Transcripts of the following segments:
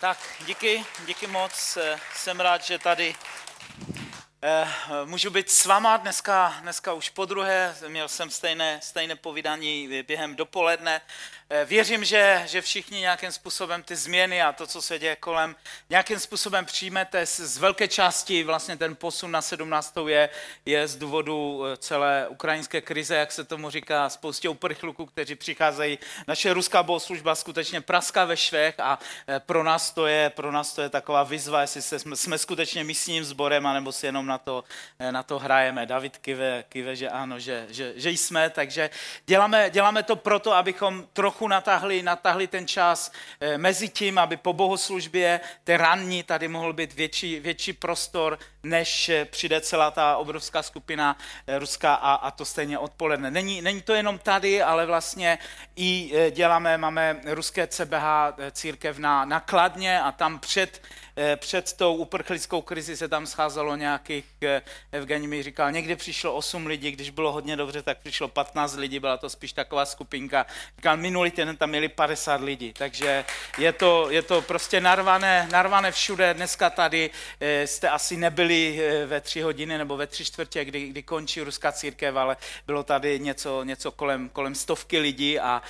Tak, díky, díky moc. Jsem rád, že tady můžu být s váma dneska, dneska už po druhé. Měl jsem stejné, stejné povídání během dopoledne. Eh, věřím, že, že všichni nějakým způsobem ty změny a to, co se děje kolem, nějakým způsobem přijmete. Z, velké části vlastně ten posun na 17. je, je z důvodu eh, celé ukrajinské krize, jak se tomu říká, spoustě uprchluků, kteří přicházejí. Naše ruská bohoslužba skutečně praská ve švech a eh, pro nás to je, pro nás to je taková výzva, jestli se, jsme, jsme skutečně místním sborem, anebo si jenom na to, na to hrajeme. David kive, kive že ano, že, že, že jsme, takže děláme, děláme to proto, abychom trochu natáhli, natáhli ten čas eh, mezi tím, aby po bohoslužbě té ranní tady mohl být větší, větší prostor, než eh, přijde celá ta obrovská skupina eh, ruská a, a to stejně odpoledne. Není, není to jenom tady, ale vlastně i děláme, máme ruské CBH církev na, na Kladně a tam před Eh, před tou uprchlickou krizi se tam scházelo nějakých, eh, Evgeni mi říkal, někdy přišlo 8 lidí, když bylo hodně dobře, tak přišlo 15 lidí, byla to spíš taková skupinka. Říkal, minulý týden tam měli 50 lidí, takže je to, je to prostě narvané, narvané všude. Dneska tady eh, jste asi nebyli ve tři hodiny nebo ve tři čtvrtě, kdy, kdy končí ruská církev, ale bylo tady něco, něco kolem, kolem stovky lidí a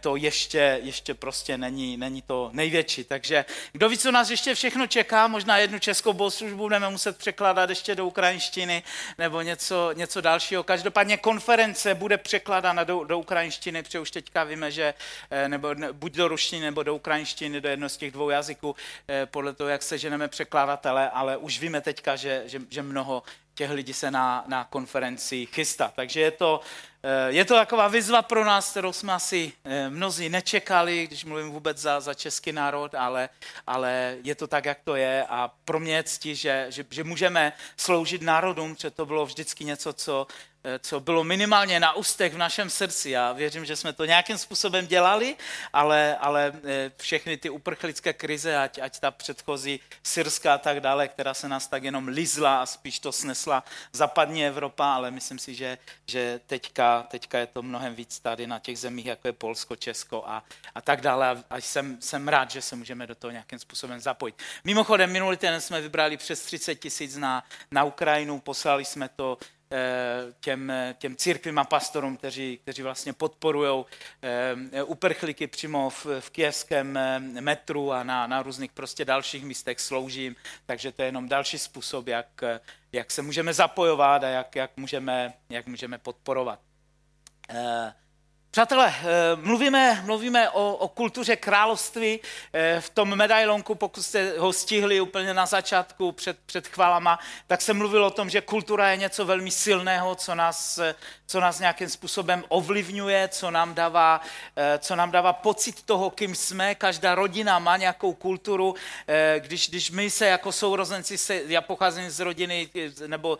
to ještě, ještě prostě není, není to největší. Takže kdo ví, co nás ještě všechno čeká, možná jednu českou bohoslužbu budeme muset překládat ještě do ukrajinštiny nebo něco, něco dalšího. Každopádně konference bude překládána do, do ukrajinštiny, protože už teďka víme, že eh, nebo buď do ruštiny nebo do ukrajinštiny, do jednoho z těch dvou jazyků, eh, podle toho, jak se ženeme překladatele, ale už víme teďka, že, že, že mnoho těch lidí se na, na konferenci chystá. Takže je to, eh, je to taková výzva pro nás, kterou jsme asi eh, mnozí nečekali, když mluvím vůbec za, za český národ, ale, ale je to tak, jak to je a pro mě je cti, že, že, že můžeme sloužit národům, protože to bylo vždycky něco, co co bylo minimálně na ústech v našem srdci. Já věřím, že jsme to nějakým způsobem dělali, ale, ale eh, všechny ty uprchlické krize, ať, ať ta předchozí syrská a tak dále, která se nás tak jenom lizla a spíš to snesla západní Evropa, ale myslím si, že, že teďka, teďka je to mnohem víc tady na těch zemích, jako je Polsko, Česko a, a tak dále. A, a jsem, jsem rád, že se můžeme do toho nějakým způsobem zapojit. Mimochodem, minulý týden jsme vybrali přes 30 tisíc na, na Ukrajinu, poslali jsme to Eh, těm, těm církvím a pastorům, kteří, kteří vlastně podporují eh, uprchlíky přímo v, v kijevském eh, metru a na, na různých prostě dalších místech sloužím, takže to je jenom další způsob, jak, jak se můžeme zapojovat a jak, jak, můžeme, jak můžeme podporovat. Přátelé, eh, mluvíme, mluvíme o, o kultuře království eh, v tom medailonku, pokud jste ho stihli úplně na začátku před, před chválama, tak se mluvil o tom, že kultura je něco velmi silného, co nás, co nás nějakým způsobem ovlivňuje, co nám, dává, eh, co nám dává pocit toho, kým jsme. Každá rodina má nějakou kulturu. Když, když my se jako sourozenci, se, já pocházím z rodiny, nebo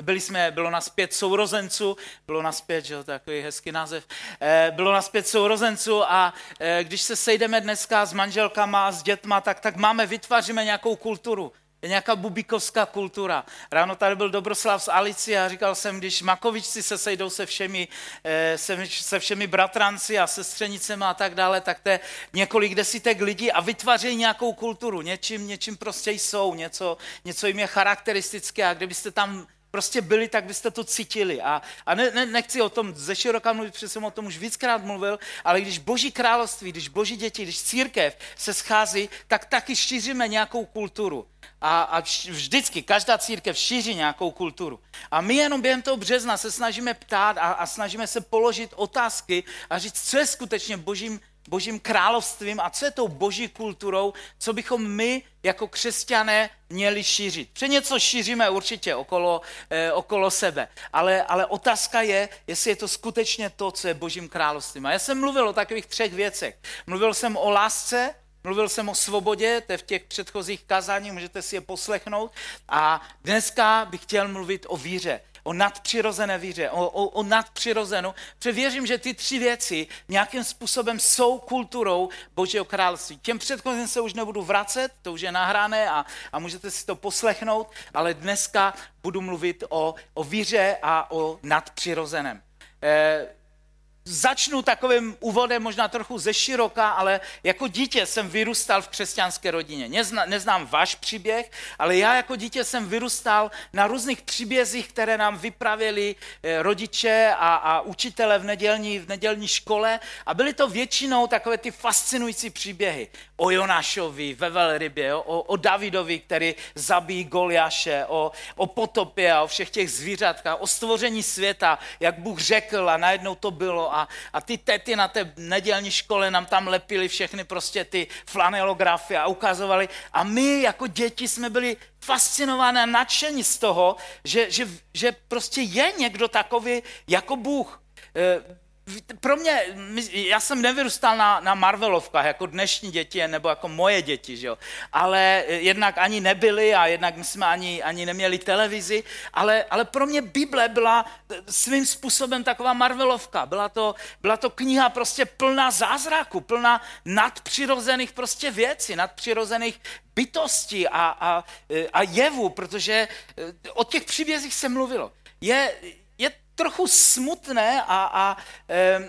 byli jsme, bylo nás pět sourozenců, bylo nás pět, že jo, takový hezký název, Eh, bylo nás pět sourozenců a eh, když se sejdeme dneska s manželkama, s dětma, tak, tak máme, vytváříme nějakou kulturu. Nějaká bubikovská kultura. Ráno tady byl Dobroslav z Alici a říkal jsem, když Makovičci se sejdou se všemi, eh, se, se všemi bratranci a sestřenicemi a tak dále, tak to je několik desítek lidí a vytváří nějakou kulturu. Něčím, něčím prostě jsou, něco, něco jim je charakteristické a kdybyste tam prostě byli, tak byste to cítili. A, a ne, ne, nechci o tom ze široka mluvit, protože jsem o tom už víckrát mluvil, ale když boží království, když boží děti, když církev se schází, tak taky šíříme nějakou kulturu. A, a vždycky každá církev šíří nějakou kulturu. A my jenom během toho března se snažíme ptát a, a snažíme se položit otázky a říct, co je skutečně božím božím královstvím a co je tou boží kulturou, co bychom my jako křesťané měli šířit. Pře něco šíříme určitě okolo, eh, okolo sebe, ale, ale otázka je, jestli je to skutečně to, co je božím královstvím. A já jsem mluvil o takových třech věcech. Mluvil jsem o lásce, Mluvil jsem o svobodě, to je v těch předchozích kazáních, můžete si je poslechnout. A dneska bych chtěl mluvit o víře o nadpřirozené víře, o, o, o nadpřirozenu, věřím, že ty tři věci nějakým způsobem jsou kulturou Božího království. Těm předchozím se už nebudu vracet, to už je nahrané a, a můžete si to poslechnout, ale dneska budu mluvit o, o víře a o nadpřirozeném. Eh, začnu takovým úvodem možná trochu ze široka, ale jako dítě jsem vyrůstal v křesťanské rodině. Nezna, neznám váš příběh, ale já jako dítě jsem vyrůstal na různých příbězích, které nám vypravili eh, rodiče a, a učitele v nedělní, v nedělní škole a byly to většinou takové ty fascinující příběhy o Jonášovi ve velrybě, o, o Davidovi, který zabíjí Goliáše, o, o potopě a o všech těch zvířatkách, o stvoření světa, jak Bůh řekl a najednou to bylo a, a ty tety na té nedělní škole nám tam lepili všechny prostě ty flanelografy a ukazovali a my jako děti jsme byli fascinované a nadšení z toho, že, že, že prostě je někdo takový jako Bůh. E, pro mě, já jsem nevyrůstal na, na Marvelovkách, jako dnešní děti, nebo jako moje děti, že jo? ale jednak ani nebyly a jednak my jsme ani, ani neměli televizi, ale, ale pro mě Bible byla svým způsobem taková Marvelovka. Byla to, byla to kniha prostě plná zázraku, plná nadpřirozených prostě věcí, nadpřirozených bytostí a, a, a jevu, protože o těch příbězích se mluvilo. Je, trochu smutné a, a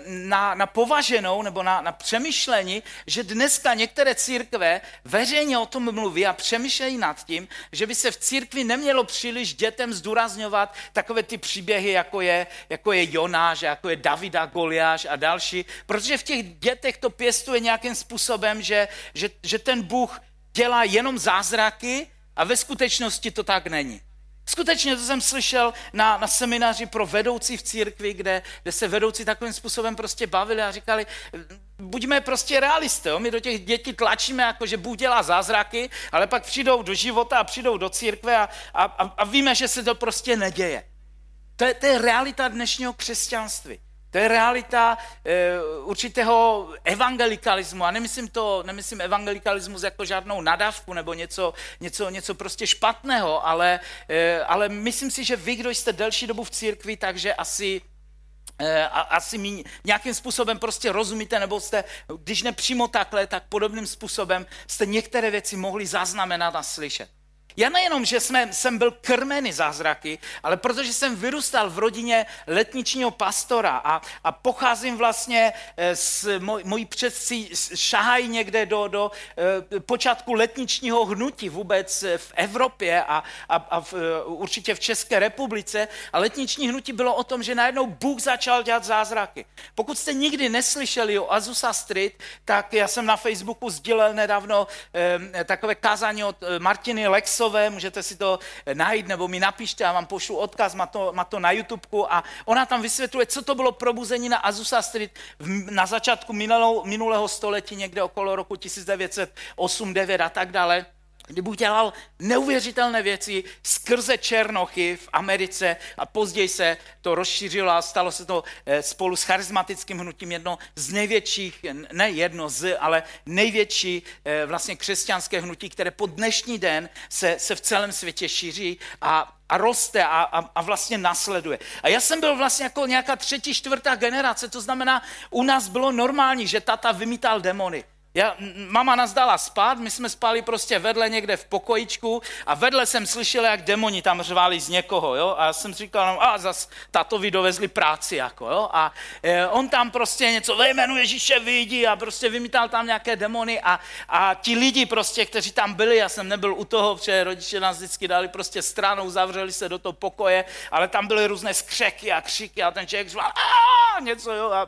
na, na považenou nebo na, na přemýšlení, že dneska některé církve veřejně o tom mluví a přemýšlejí nad tím, že by se v církvi nemělo příliš dětem zdůrazňovat takové ty příběhy, jako je, jako je Jonáš, jako je Davida Goliáš a další, protože v těch dětech to pěstuje nějakým způsobem, že, že, že ten Bůh dělá jenom zázraky a ve skutečnosti to tak není. Skutečně to jsem slyšel na, na semináři pro vedoucí v církvi, kde, kde se vedoucí takovým způsobem prostě bavili a říkali, buďme prostě realisté, my do těch dětí tlačíme, jako že Bůh dělá zázraky, ale pak přijdou do života a přijdou do církve a, a, a víme, že se to prostě neděje. To je, to je realita dnešního křesťanství. To je realita e, určitého evangelikalismu. A nemyslím to, nemyslím evangelikalismus jako žádnou nadávku nebo něco, něco, něco prostě špatného, ale, e, ale myslím si, že vy, kdo jste delší dobu v církvi, takže asi e, a, asi mi nějakým způsobem prostě rozumíte, nebo jste, když nepřímo takhle, tak podobným způsobem jste některé věci mohli zaznamenat a slyšet. Já nejenom, že jsme, jsem byl krmeny zázraky, ale protože jsem vyrůstal v rodině letničního pastora a, a pocházím vlastně eh, moj, mojí předci šahají někde do, do e, počátku letničního hnutí vůbec v Evropě a, a, a v, eh, určitě v České republice. A letniční hnutí bylo o tom, že najednou Bůh začal dělat zázraky. Pokud jste nikdy neslyšeli o Azusa Street, tak já jsem na Facebooku sdílel nedávno takové kázání od Martiny Lexové, Hrnčířové, můžete si to najít, nebo mi napište, já vám pošlu odkaz, má to, má to na YouTubeku. A ona tam vysvětluje, co to bylo probuzení na Azusa Street na začátku minulého, minulého století, někde okolo roku 1908-9 a tak dále kdy Bůh dělal neuvěřitelné věci skrze Černochy v Americe a později se to rozšířilo a stalo se to eh, spolu s charismatickým hnutím jedno z největších, ne jedno z, ale největší eh, vlastně křesťanské hnutí, které po dnešní den se, se v celém světě šíří a a roste a, a, a vlastně nasleduje. A já jsem byl vlastně jako nějaká třetí, čtvrtá generace, to znamená, u nás bylo normální, že tata vymítal demony. Já, mama nás dala spát, my jsme spali prostě vedle někde v pokojičku a vedle jsem slyšel, jak demoni tam řvali z někoho, jo? A já jsem říkal, no, a zas tatovi dovezli práci, jako, jo? A e, on tam prostě něco ve jménu Ježíše vidí a prostě vymítal tam nějaké demony a, a ti lidi prostě, kteří tam byli, já jsem nebyl u toho, protože rodiče nás vždycky dali prostě stranou, zavřeli se do toho pokoje, ale tam byly různé skřeky a křiky a ten člověk zval, něco, jo? A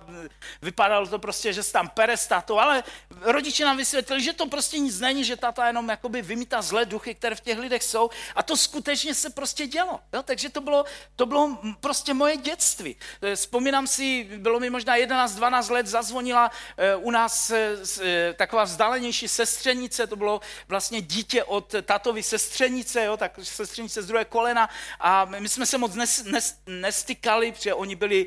vypadalo to prostě, že se tam perestato, ale rodiče nám vysvětlili, že to prostě nic není, že táta jenom jakoby vymítá zlé duchy, které v těch lidech jsou a to skutečně se prostě dělo. Jo? Takže to bylo, to bylo prostě moje dětství. Eh, vzpomínám si, bylo mi možná 11-12 let, zazvonila eh, u nás eh, taková vzdálenější sestřenice, to bylo vlastně dítě od tatovy sestřenice, jo? tak sestřenice z druhé kolena a my jsme se moc nes, nes, nestykali, protože oni byli,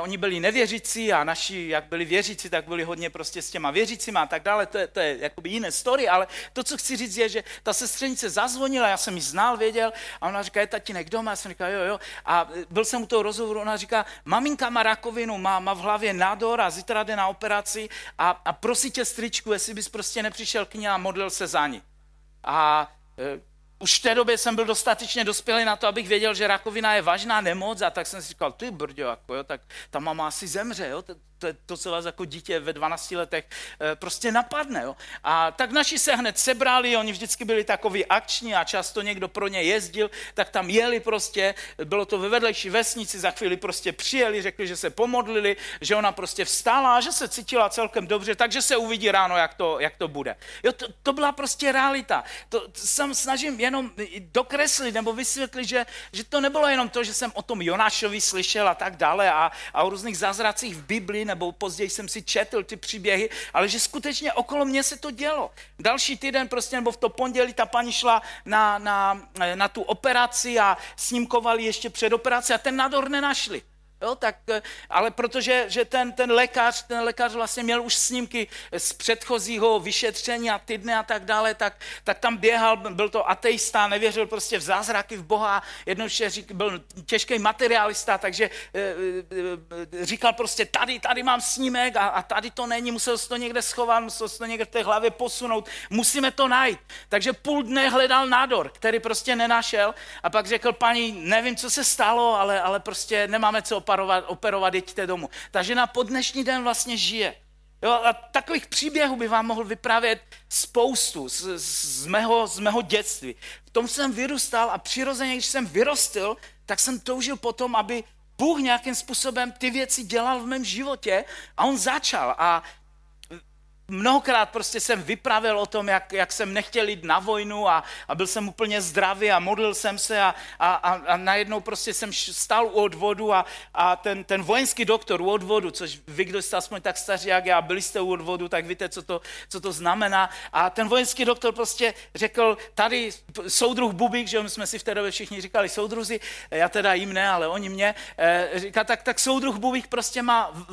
oni byli nevěřící a naši, jak byli věřící, tak byli hodně prostě s těma věřící věřícíma a tak dále, to je, to je jakoby jiné story, ale to, co chci říct, je, že ta sestřenice zazvonila, já jsem ji znal, věděl, a ona říká, je tatínek doma, já jsem říkal, jo, jo, a byl jsem u toho rozhovoru, ona říká, maminka má rakovinu, má, má v hlavě nádor a zítra jde na operaci a, a prosí tě stričku, jestli bys prostě nepřišel k ní a modlil se za ní. A e, už v té době jsem byl dostatečně dospělý na to, abych věděl, že rakovina je vážná nemoc a tak jsem si říkal, ty brďo, jako, jo, tak ta mama asi zemře, jo, to, to co vás jako dítě ve 12 letech e, prostě napadne. Jo. A tak naši se hned sebrali, oni vždycky byli takový akční a často někdo pro ně jezdil, tak tam jeli prostě, bylo to ve vedlejší vesnici, za chvíli prostě přijeli, řekli, že se pomodlili, že ona prostě vstala, že se cítila celkem dobře, takže se uvidí ráno, jak to, jak to bude. Jo, to, to byla prostě realita. To, to jsem snažím jenom dokreslit nebo vysvětlit, že, že to nebylo jenom to, že jsem o tom Jonášovi slyšel a tak dále a, a o různých zázracích v Biblii, nebo později jsem si četl ty příběhy, ale že skutečně okolo mě se to dělo. Další týden prostě, nebo v to pondělí ta paní šla na, na, na tu operaci a snímkovali ještě před operací a ten nádor nenašli. Jo, tak, eh, ale protože že ten, ten, lékař, ten lékař vlastně měl už snímky z předchozího vyšetření a týdne a tak dále, tak, tak tam běhal, byl to ateista, nevěřil prostě v zázraky, v Boha, jednoduše byl těžký materialista, takže e, e, říkal prostě tady, tady mám snímek a, a tady to není, musel se to někde schovat, musel se to někde v té hlavě posunout, musíme to najít. Takže půl dne hledal nádor, který prostě nenašel a pak řekl, paní, nevím, co se stalo, ale, ale prostě nemáme co operovat, operovat, jeďte domů. Ta žena po dnešní den vlastně žije. Jo, a takových příběhů by vám mohl vyprávět spoustu z, z, mého, z mého dětství. V tom jsem vyrůstal a přirozeně, když jsem vyrostl, tak jsem toužil potom, aby Bůh nějakým způsobem ty věci dělal v mém životě a on začal. A Mnohokrát prostě jsem vypravil o tom, jak, jak jsem nechtěl jít na vojnu a, a byl jsem úplně zdravý a modlil jsem se a, a, a, a najednou prostě jsem stál u odvodu a, a ten, ten vojenský doktor u odvodu, což vy, kdo jste aspoň tak staří jak já, byli jste u odvodu, tak víte, co to, co to znamená. A ten vojenský doktor prostě řekl, tady soudruh Bubík, že my jsme si v té době všichni říkali soudruzi, já teda jim ne, ale oni mě, eh, říká, tak, tak soudruh Bubík prostě má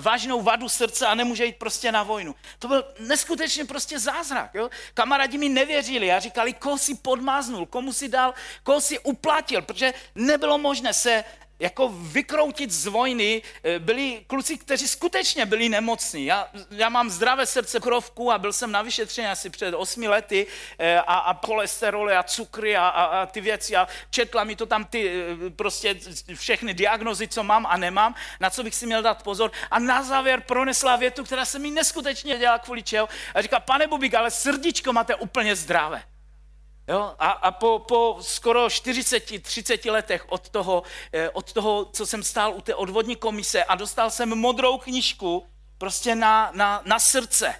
vážnou vadu srdce a nemůže jít prostě na vojnu. To byl neskutečně prostě zázrak. Jo? Kamarádi mi nevěřili a říkali, koho si podmáznul, komu si dal, koho si uplatil, protože nebylo možné se jako vykroutit z vojny, eh, byli kluci, kteří skutečně byli nemocní. Já, já mám zdravé srdce krovku a byl jsem na vyšetření asi před osmi lety eh, a, a cholesterol a cukry a, a, a ty věci a četla mi to tam ty eh, prostě všechny diagnozy, co mám a nemám, na co bych si měl dát pozor. A na závěr pronesla větu, která se mi neskutečně dělala kvůli čeho. A říká, pane Bubík, ale srdíčko máte úplně zdravé. Jo? A, a po, po skoro 40-30 letech od toho, eh, od toho, co jsem stál u té odvodní komise a dostal jsem modrou knižku prostě na, na, na srdce,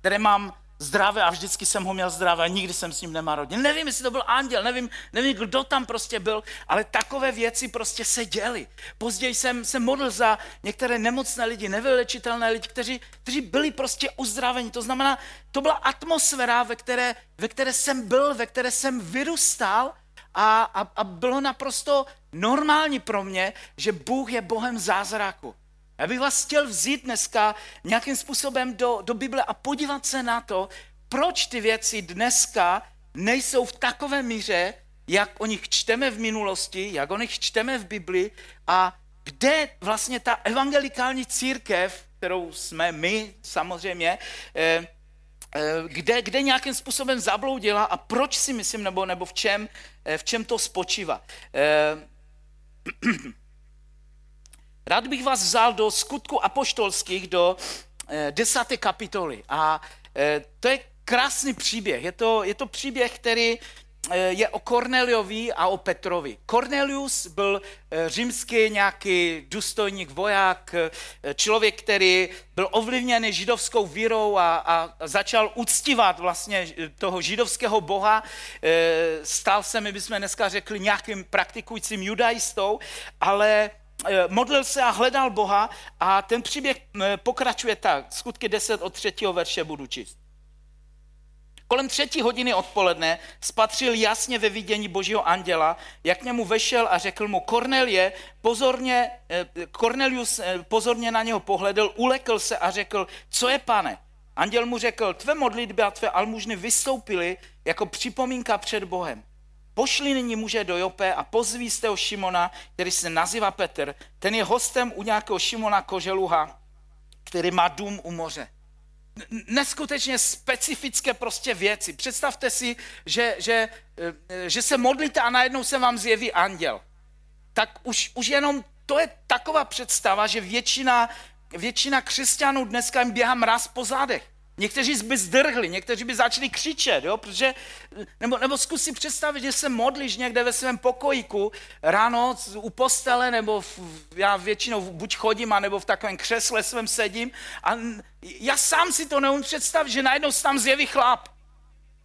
které mám zdravé a vždycky jsem ho měl zdravé, nikdy jsem s ním nemarodil. Nevím, jestli to byl anděl, nevím, nevím, kdo tam prostě byl, ale takové věci prostě se děly. Později jsem se modlil za některé nemocné lidi, nevylečitelné lidi, kteří, kteří byli prostě uzdraveni. To znamená, to byla atmosféra, ve které, ve které jsem byl, ve které jsem vyrůstal a, a, a bylo naprosto normální pro mě, že Bůh je Bohem zázraku. Já bych vás chtěl vzít dneska nějakým způsobem do, do Bible a podívat se na to, proč ty věci dneska nejsou v takové míře, jak o nich čteme v minulosti, jak o nich čteme v Bibli a kde vlastně ta evangelikální církev, kterou jsme my samozřejmě, eh, eh, kde, kde nějakým způsobem zabloudila a proč si myslím, nebo, nebo v, čem, eh, v čem to spočívá. Rád bych vás vzal do skutku apoštolských, do eh, desáté kapitoly. A eh, to je krásný příběh. Je to, je to příběh, který eh, je o Korneliovi a o Petrovi. Cornelius byl římský nějaký důstojník, voják, člověk, který byl ovlivněný židovskou vírou a, a začal uctívat vlastně toho židovského boha. Stal se, my bychom dneska řekli, nějakým praktikujícím judaistou, ale modlil se a hledal Boha a ten příběh eh, pokračuje tak. Skutky 10 od třetího verše budu číst. Kolem třetí hodiny odpoledne spatřil jasně ve vidění božího anděla, jak k němu vešel a řekl mu, Kornelie, pozorně, eh, pozorně na něho pohledl, ulekl se a řekl, co je pane? Anděl mu řekl, tvé modlitby a tvé almužny vystoupily jako připomínka před Bohem. Pošli nyní muže do Jope a pozví z toho Šimona, který se nazývá Petr. Ten je hostem u nějakého Šimona Koželuha, který má dům u moře. neskutečně specifické prostě věci. Představte si, že, že, eh, že se modlíte a najednou se vám zjeví anděl. Tak už, už jenom to je taková představa, že většina, většina křesťanů dneska jim běhá mraz po zádech. Někteří by zdrhli, někteří by začali křičet, jo? Protože, nebo, nebo zkus si představit, že se modlíš někde ve svém pokojíku ráno u postele, nebo v, já většinou buď chodím, nebo v takovém křesle svém sedím a já sám si to neumím představit, že najednou se tam zjeví chlap.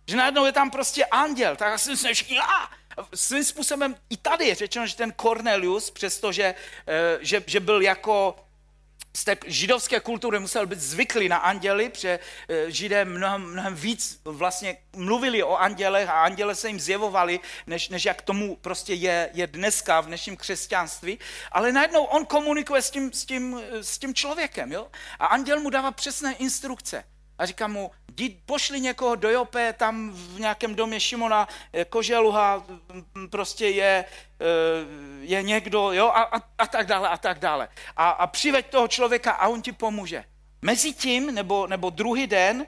Že najednou je tam prostě anděl. Tak já si myslím, všichni, a svým způsobem i tady je řečeno, že ten Cornelius, přestože eh, že, že byl jako z té židovské kultury musel být zvyklý na anděly, protože eh, židé mnohem, mnohem víc vlastně mluvili o andělech a anděle se jim zjevovali, než, než jak tomu prostě je, je dneska v dnešním křesťanství. Ale najednou on komunikuje s tím, s tím, s tím člověkem. Jo? A anděl mu dává přesné instrukce a říká mu, jdi, pošli někoho do Jope, tam v nějakém domě Šimona eh, Koželuha prostě je, eh, je někdo, jo, a, a, a tak dále, a tak dále. A, a přiveď toho člověka a on ti pomůže. Mezi tím, nebo, nebo druhý den,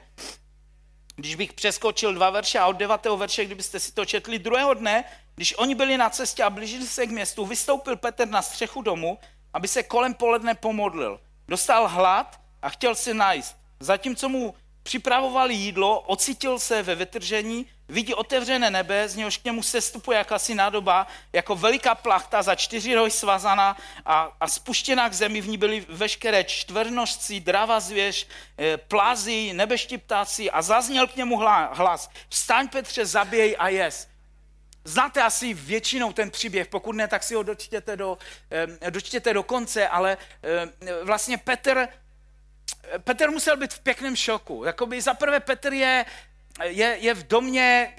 když bych přeskočil dva verše a od devátého verše, kdybyste si to četli, druhého dne, když oni byli na cestě a blížili se k městu, vystoupil Petr na střechu domu, aby se kolem poledne pomodlil. Dostal hlad a chtěl si najíst. Zatímco mu připravovali jídlo, ocítil se ve vytržení, vidí otevřené nebe, z něhož k němu sestupuje jakási nádoba, jako veliká plachta za čtyři rohy svazaná a, a spuštěná k zemi, v ní byly veškeré čtvernožci, drava zvěř, e, plazy, nebeští ptáci a zazněl k němu hlas, vstaň Petře, zabijej a jes. Znáte asi většinou ten příběh, pokud ne, tak si ho dočtěte do, e, dočtěte do konce, ale e, vlastně Petr Petr musel být v pěkném šoku. Jakoby zaprvé Petr je je, je v domě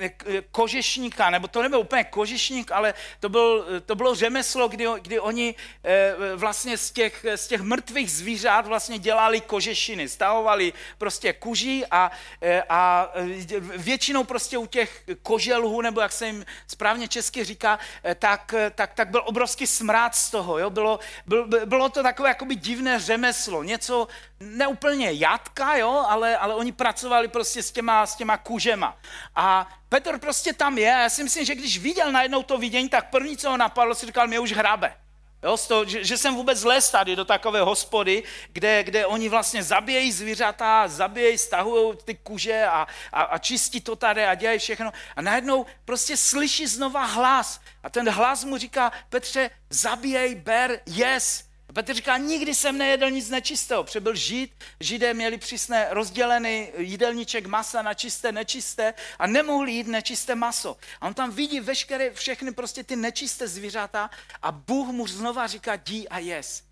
kožešníka, nebo to nebyl úplně kožešník, ale to, byl, to bylo řemeslo, kdy, kdy oni eh, vlastně z těch, z těch mrtvých zvířat vlastně dělali kožešiny, stahovali prostě kuží a, eh, a eh, většinou prostě u těch koželhů, nebo jak se jim správně česky říká, tak, tak, tak byl obrovský smrát z toho. Jo? Bylo, bylo, bylo to takové jakoby divné řemeslo, něco neúplně jadka, jo? Ale, ale oni pracovali prostě s těma, s těma kůžema. A Petr prostě tam je a já si myslím, že když viděl najednou to vidění, tak první, co ho napadlo, si říkal, mě už hrabe. Jo, toho, že, že jsem vůbec les tady do takové hospody, kde, kde oni vlastně zabíjejí zvířata, zabíjejí, stahují ty kuže a, a, a čistí to tady a dělají všechno. A najednou prostě slyší znova hlas. A ten hlas mu říká, Petře, zabíjej, ber, yes. Petr říká, nikdy jsem nejedl nic nečistého. Přebyl žít, židé měli přísné rozdělený jídelníček masa na čisté, nečisté a nemohli jít nečisté maso. A on tam vidí veškeré, všechny prostě ty nečisté zvířata a Bůh mu znova říká, jdi a jes.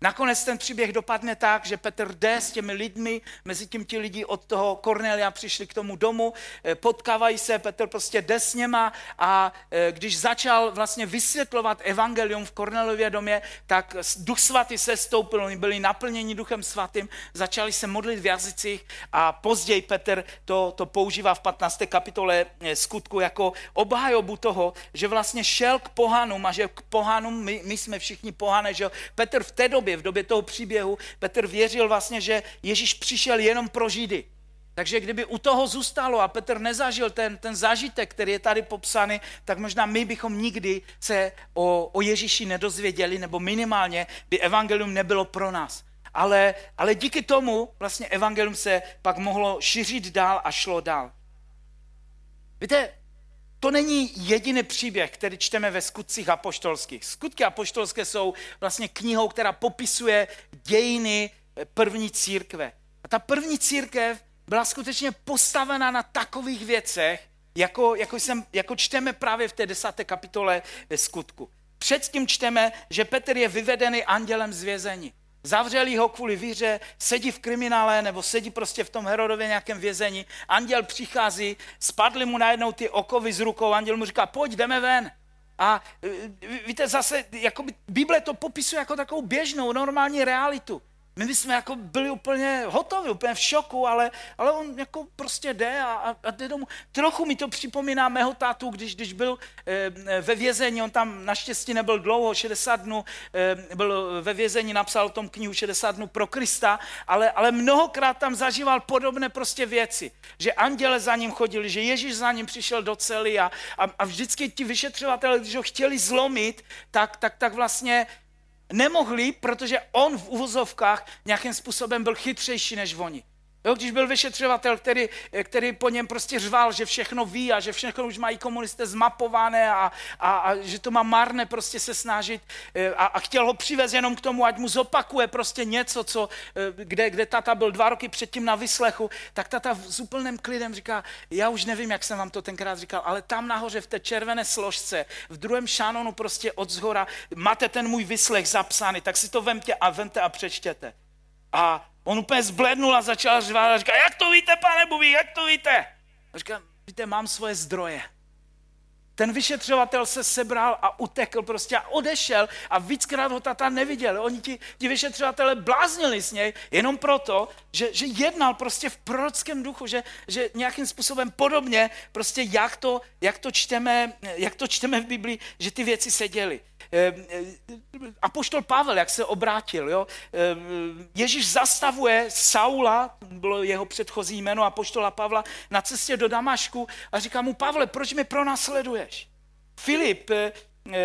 Nakonec ten příběh dopadne tak, že Petr jde s těmi lidmi, mezi tím ti lidi od toho Kornelia přišli k tomu domu, eh, potkávají se, Petr prostě jde s něma a eh, když začal vlastně vysvětlovat evangelium v Kornelově domě, tak duch svatý se stoupil, oni byli naplněni duchem svatým, začali se modlit v jazycích a později Petr to, to používá v 15. kapitole eh, skutku jako obhajobu toho, že vlastně šel k pohanům a že k pohanům, my, my jsme všichni pohané, že Petr v té době době, v době toho příběhu, Petr věřil vlastně, že Ježíš přišel jenom pro Židy. Takže kdyby u toho zůstalo a Petr nezažil ten, ten zážitek, který je tady popsaný, tak možná my bychom nikdy se o, o Ježíši nedozvěděli, nebo minimálně by evangelium nebylo pro nás. Ale, ale díky tomu vlastně evangelium se pak mohlo šířit dál a šlo dál. Víte, to není jediný příběh, který čteme ve skutcích apoštolských. Skutky apoštolské jsou vlastně knihou, která popisuje dějiny eh, první církve. A ta první církev byla skutečně postavena na takových věcech, jako, jako, jsem, jako čteme právě v té desáté kapitole skutku. Předtím čteme, že Petr je vyvedený andělem z vězení. Zavřeli ho kvůli víře, sedí v kriminále nebo sedí prostě v tom Herodově nějakém vězení. Anděl přichází, spadly mu najednou ty okovy z rukou, anděl mu říká, pojď, jdeme ven. A e, víte, zase, jako by, Bible to popisuje jako takovou běžnou, normální realitu. My bychom jako byli úplně hotovi, úplně v šoku, ale, ale on jako prostě jde a, a, a jde domů. Trochu mi to připomíná mého tátu, když, když byl e, ve vězení, on tam naštěstí nebyl dlouho, 60 dnů, e, byl ve vězení, napsal o tom knihu 60 dnů pro Krista, ale, ale mnohokrát tam zažíval podobné prostě věci, že anděle za ním chodili, že Ježíš za ním přišel do cely a, a, a vždycky ti vyšetřovatelé, když ho chtěli zlomit, tak, tak, tak vlastně nemohli, protože on v uvozovkách nějakým způsobem byl chytřejší než oni. Jo, když byl vyšetřovatel, který, který po něm prostě řval, že všechno ví a že všechno už mají komunisté zmapované a, a, a že to má marné prostě se snažit eh, a, a chtěl ho přivez jenom k tomu, ať mu zopakuje prostě něco, co, eh, kde, kde tata byl dva roky předtím na vyslechu, tak tata s úplným klidem říká, já už nevím, jak jsem vám to tenkrát říkal, ale tam nahoře v té červené složce, v druhém šanonu prostě od zhora, máte ten můj vyslech zapsaný, tak si to vemte a vemte a přečtěte. A On úplně zblednul a začal řvát a říká, jak to víte, pane Bubí, jak to víte? A říká, víte, mám svoje zdroje. Ten vyšetřovatel se sebral a utekl prostě a odešel a víckrát ho tata neviděl. Oni ti, ti vyšetřovatele bláznili s něj jenom proto, že, že jednal prostě v prorockém duchu, že, že nějakým způsobem podobně, prostě jak to, jak to, čteme, jak to čteme v Biblii, že ty věci se děly. Ehm, ehm, apoštol Pavel, jak se obrátil, jo? Ehm, Ježíš zastavuje Saula, bylo jeho předchozí jméno apoštola Pavla, na cestě do Damašku a říká mu, Pavle, proč mě pronásleduješ? Filip eh,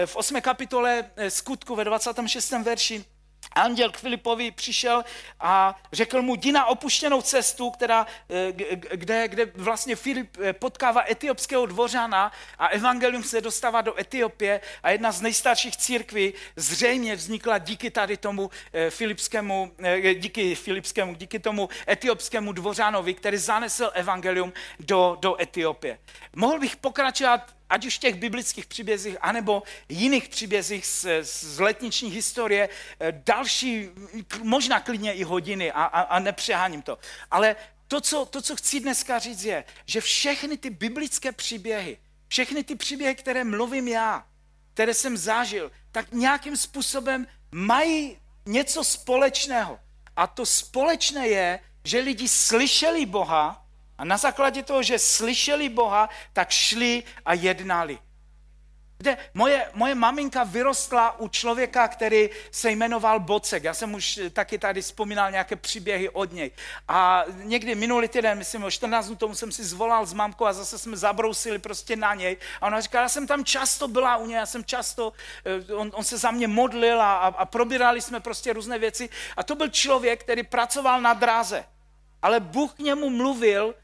v 8. kapitole eh, skutku ve 26. verši Anděl k Filipovi přišel a řekl mu, jdi na opuštěnou cestu, která, eh, kde, kde vlastně Filip eh, potkává etiopského dvořana a evangelium se dostává do Etiopie a jedna z nejstarších církví zřejmě vznikla díky tady tomu eh, filipskému, díky filipskému, díky tomu etiopskému dvořanovi, který zanesl evangelium do, do Etiopie. Mohl bych pokračovat ať už v těch biblických příbězích, anebo jiných příbězích z, z letniční historie, eh, další, možná klidně i hodiny a, a, a nepřeháním to. Ale to co, to, co chci dneska říct, je, že všechny ty biblické příběhy, všechny ty příběhy, které mluvím já, které jsem zažil, tak nějakým způsobem mají něco společného. A to společné je, že lidi slyšeli Boha, a na základě toho, že slyšeli Boha, tak šli a jednali. Kde moje, moje maminka vyrostla u člověka, který se jmenoval Bocek. Já jsem už taky tady vzpomínal nějaké příběhy od něj. A někdy minulý týden, myslím o 14 dnů tomu jsem si zvolal s mamkou a zase jsme zabrousili prostě na něj. A ona říkala, já jsem tam často byla u něj, já jsem často, eh, on, on se za mě modlil a, a, a probírali jsme prostě různé věci. A to byl člověk, který pracoval na dráze. Ale Bůh k němu mluvil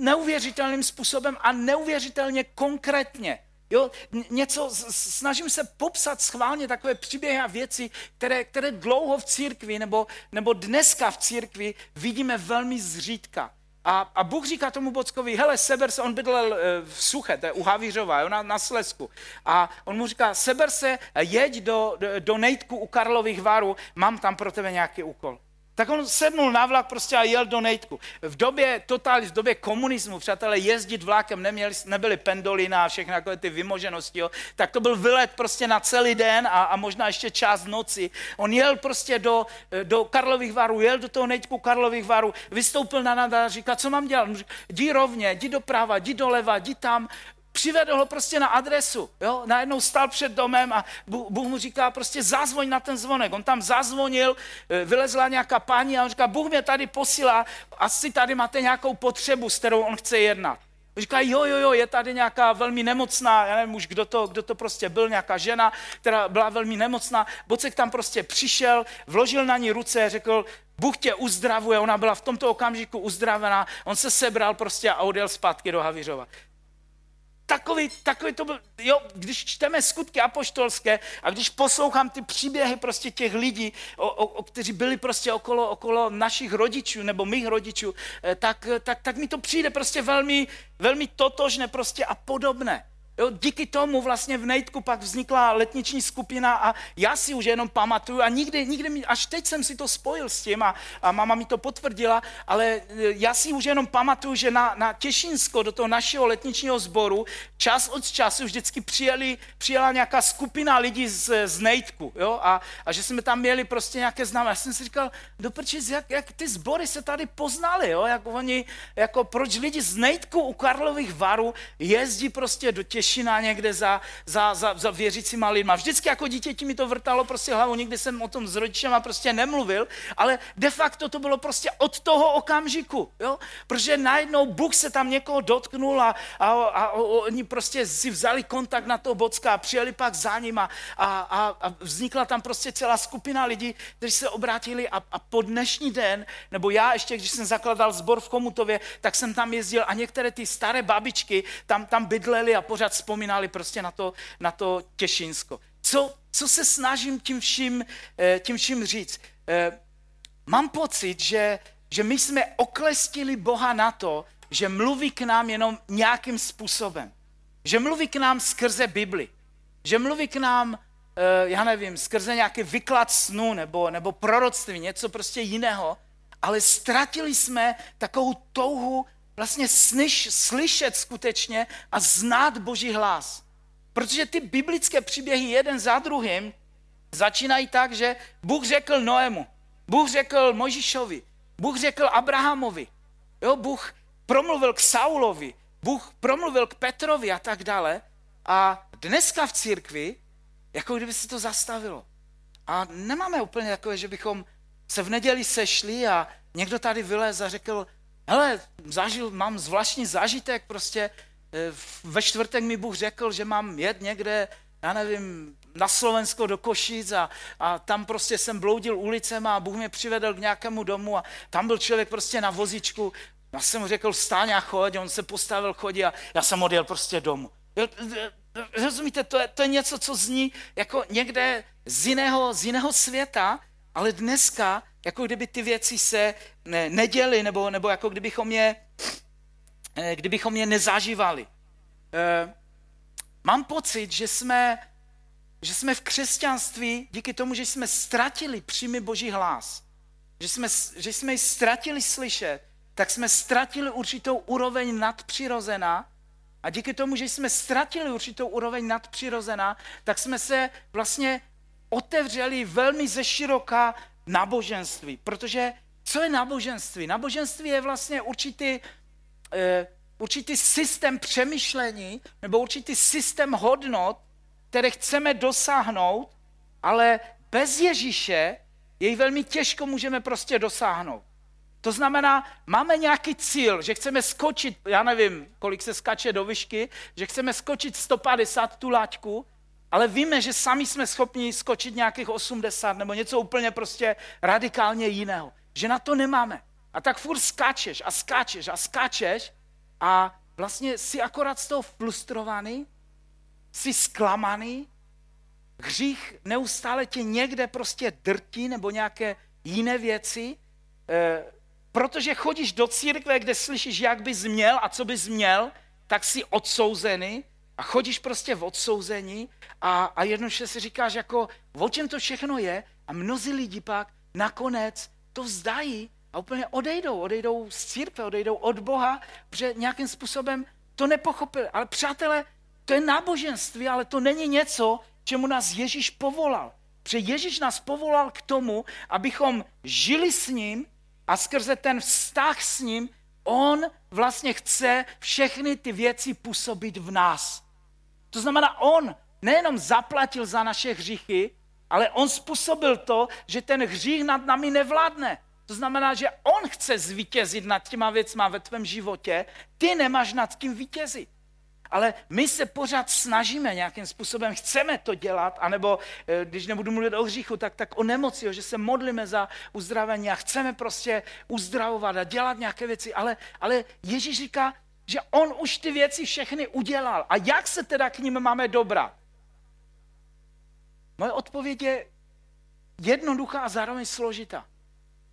neuvěřitelným způsobem a neuvěřitelně konkrétně. Jo, něco, snažím se popsat schválně takové příběhy a věci, které, které dlouho v církvi nebo, nebo dneska v církvi vidíme velmi zřídka. A, a Bůh říká tomu Bockovi, hele, seber se, on bydlel eh, v Suche, to je u Havířova, jo, na, na Slesku. A on mu říká, seber se, jeď do, do, do Nejtku u Karlových varů, mám tam pro tebe nějaký úkol. Tak on sednul na vlak prostě a jel do Nejtku. V době total, v době komunismu, přátelé, jezdit vlakem neměli, nebyly pendolina a všechny takové ty vymoženosti, jo. tak to byl vylet prostě na celý den a, a možná ještě část noci. On jel prostě do, do Karlových varů, jel do toho Nejtku Karlových varů, vystoupil na nada a říká, co mám dělat? Jdi rovně, jdi doprava, jdi doleva, jdi tam, přivedl ho prostě na adresu, jo, najednou stal před domem a Bůh mu říká prostě zazvoň na ten zvonek. On tam zazvonil, eh, vylezla nějaká paní a on říká, Bůh mě tady posílá, asi tady máte nějakou potřebu, s kterou on chce jednat. On říká, jo, jo, jo, je tady nějaká velmi nemocná, já nevím už, kdo to, kdo to prostě byl, nějaká žena, která byla velmi nemocná. Bocek tam prostě přišel, vložil na ní ruce, řekl, Bůh tě uzdravuje, ona byla v tomto okamžiku uzdravená, on se sebral prostě a odjel zpátky do Havířova takový, takový to byl, jo, když čteme skutky apoštolské a když poslouchám ty příběhy prostě těch lidí, o, o, o, kteří byli prostě okolo, okolo našich rodičů nebo mých rodičů, eh, tak, tak, tak mi to přijde prostě velmi, velmi totožné prostě a podobné. Jo, díky tomu vlastně v Nejtku pak vznikla letniční skupina a já si už jenom pamatuju a nikdy, nikdy mi, až teď jsem si to spojil s tím a, a máma mi to potvrdila, ale e, já si už jenom pamatuju, že na, na Těšínsko, do toho našeho letničního sboru, čas od času vždycky přijeli, přijela nějaká skupina lidí z, z Nejtku, jo, a, a že jsme tam měli prostě nějaké známé. Já jsem si říkal, doprčit, jak, jak ty sbory se tady poznali, jo, jak oni, jako proč lidi z Nejtku u Karlových varů jezdí prostě do Těšínska Těšina někde za, za, za, za věřícíma lidma. Vždycky jako dítěti mi to vrtalo prostě hlavu, nikdy jsem o tom s rodičema prostě nemluvil, ale de facto to bylo prostě od toho okamžiku, jo? protože najednou Bůh se tam někoho dotknul a, a, a, a oni prostě si vzali kontakt na to Bocka a přijeli pak za ním a, a, a vznikla tam prostě celá skupina lidí, kteří se obrátili a, a po dnešní den, nebo já ještě, když jsem zakladal sbor v Komutově, tak jsem tam jezdil a některé ty staré babičky tam, tam bydleli a pořád vzpomínali prostě na to, na to Těšínsko. Co, co se snažím tím vším, eh, tím vším říct? Eh, mám pocit, že, že my jsme oklestili Boha na to, že mluví k nám jenom nějakým způsobem. Že mluví k nám skrze Bibli. Že mluví k nám, eh, já nevím, skrze nějaký vyklad snu nebo, nebo proroctví, něco prostě jiného. Ale ztratili jsme takovou touhu vlastně slyš, slyšet skutečně a znát Boží hlas. Protože ty biblické příběhy jeden za druhým začínají tak, že Bůh řekl Noému, Bůh řekl Mojžišovi, Bůh řekl Abrahamovi, jo, Bůh promluvil k Saulovi, Bůh promluvil k Petrovi a tak dále. A dneska v církvi, jako kdyby se to zastavilo. A nemáme úplně takové, že bychom se v neděli sešli a někdo tady vylez a řekl, hele, zažil, mám zvláštní zážitek, prostě e, ve čtvrtek mi Bůh řekl, že mám jet někde, já nevím, na Slovensko do Košic a, a tam prostě jsem bloudil ulicema a Bůh mě přivedl k nějakému domu a tam byl člověk prostě na vozičku. Já jsem mu řekl, vstáň a choď, on se postavil, chodí a já jsem odjel prostě domů. Rozumíte, to je, to je něco, co zní jako někde z jiného, z jiného světa, ale dneska jako kdyby ty věci se ne, neděly, nebo, nebo jako kdybychom je, eh, kdybychom je nezažívali. Eh, mám pocit, že jsme, že jsme v křesťanství, díky tomu, že jsme ztratili přímý boží hlas, že jsme, že jsme ji ztratili slyšet, tak jsme ztratili určitou úroveň nadpřirozená a díky tomu, že jsme ztratili určitou úroveň nadpřirozená, tak jsme se vlastně otevřeli velmi ze široka náboženství. Protože co je náboženství? Náboženství je vlastně určitý, uh, určitý systém přemýšlení nebo určitý systém hodnot, které chceme dosáhnout, ale bez Ježíše jej velmi těžko můžeme prostě dosáhnout. To znamená, máme nějaký cíl, že chceme skočit, já nevím, kolik se skače do výšky, že chceme skočit 150 tu laťku, ale víme, že sami jsme schopni skočit nějakých 80 nebo něco úplně prostě radikálně jiného. Že na to nemáme. A tak furt skáčeš a skáčeš a skáčeš a vlastně si akorát z toho frustrovaný, jsi zklamaný, hřích neustále tě někde prostě drtí nebo nějaké jiné věci, e, protože chodíš do církve, kde slyšíš, jak bys měl a co bys měl, tak jsi odsouzený a chodíš prostě v odsouzení a, a jednoduše si říkáš, jako, o čem to všechno je a mnozí lidi pak nakonec to vzdají a úplně odejdou, odejdou z církve, odejdou od Boha, protože nějakým způsobem to nepochopili. Ale přátelé, to je náboženství, ale to není něco, čemu nás Ježíš povolal. Protože Ježíš nás povolal k tomu, abychom žili s ním a skrze ten vztah s ním on vlastně chce všechny ty věci působit v nás. To znamená, on nejenom zaplatil za naše hříchy, ale on způsobil to, že ten hřích nad nami nevládne. To znamená, že on chce zvítězit nad těma věcma ve tvém životě, ty nemáš nad kým vítězit. Ale my se pořád snažíme nějakým způsobem, chceme to dělat, anebo eh, když nebudu mluvit o hříchu, tak, tak o nemoci, že se modlíme za uzdravení a chceme prostě uzdravovat a dělat nějaké věci. Ale, ale Ježíš říká, že on už ty věci všechny udělal. A jak se teda k ním máme dobrat? Moje odpověď je jednoduchá a zároveň složitá.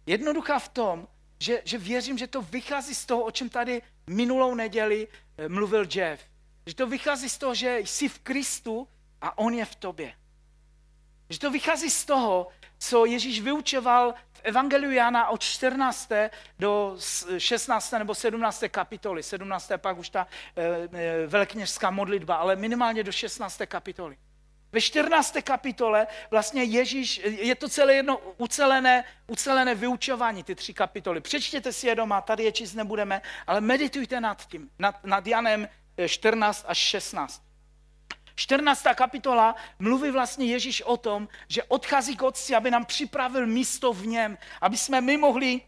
Jednoduchá v tom, že, že věřím, že to vychází z toho, o čem tady minulou neděli eh, mluvil Jeff. Že to vychází z toho, že jsi v Kristu a On je v tobě. Že to vychází z toho, co Ježíš vyučoval v Evangeliu Jana od 14. do 16. nebo 17. kapitoly. 17. pak už ta e, e, velkněžská modlitba, ale minimálně do 16. kapitoly. Ve 14. kapitole vlastně Ježíš, je to celé jedno ucelené, ucelené vyučování, ty tři kapitoly. Přečtěte si je doma, tady je číst nebudeme, ale meditujte nad tím, nad, nad Janem 14 až 16. 14. kapitola mluví vlastně Ježíš o tom, že odchází k Otci, aby nám připravil místo v něm, aby jsme my mohli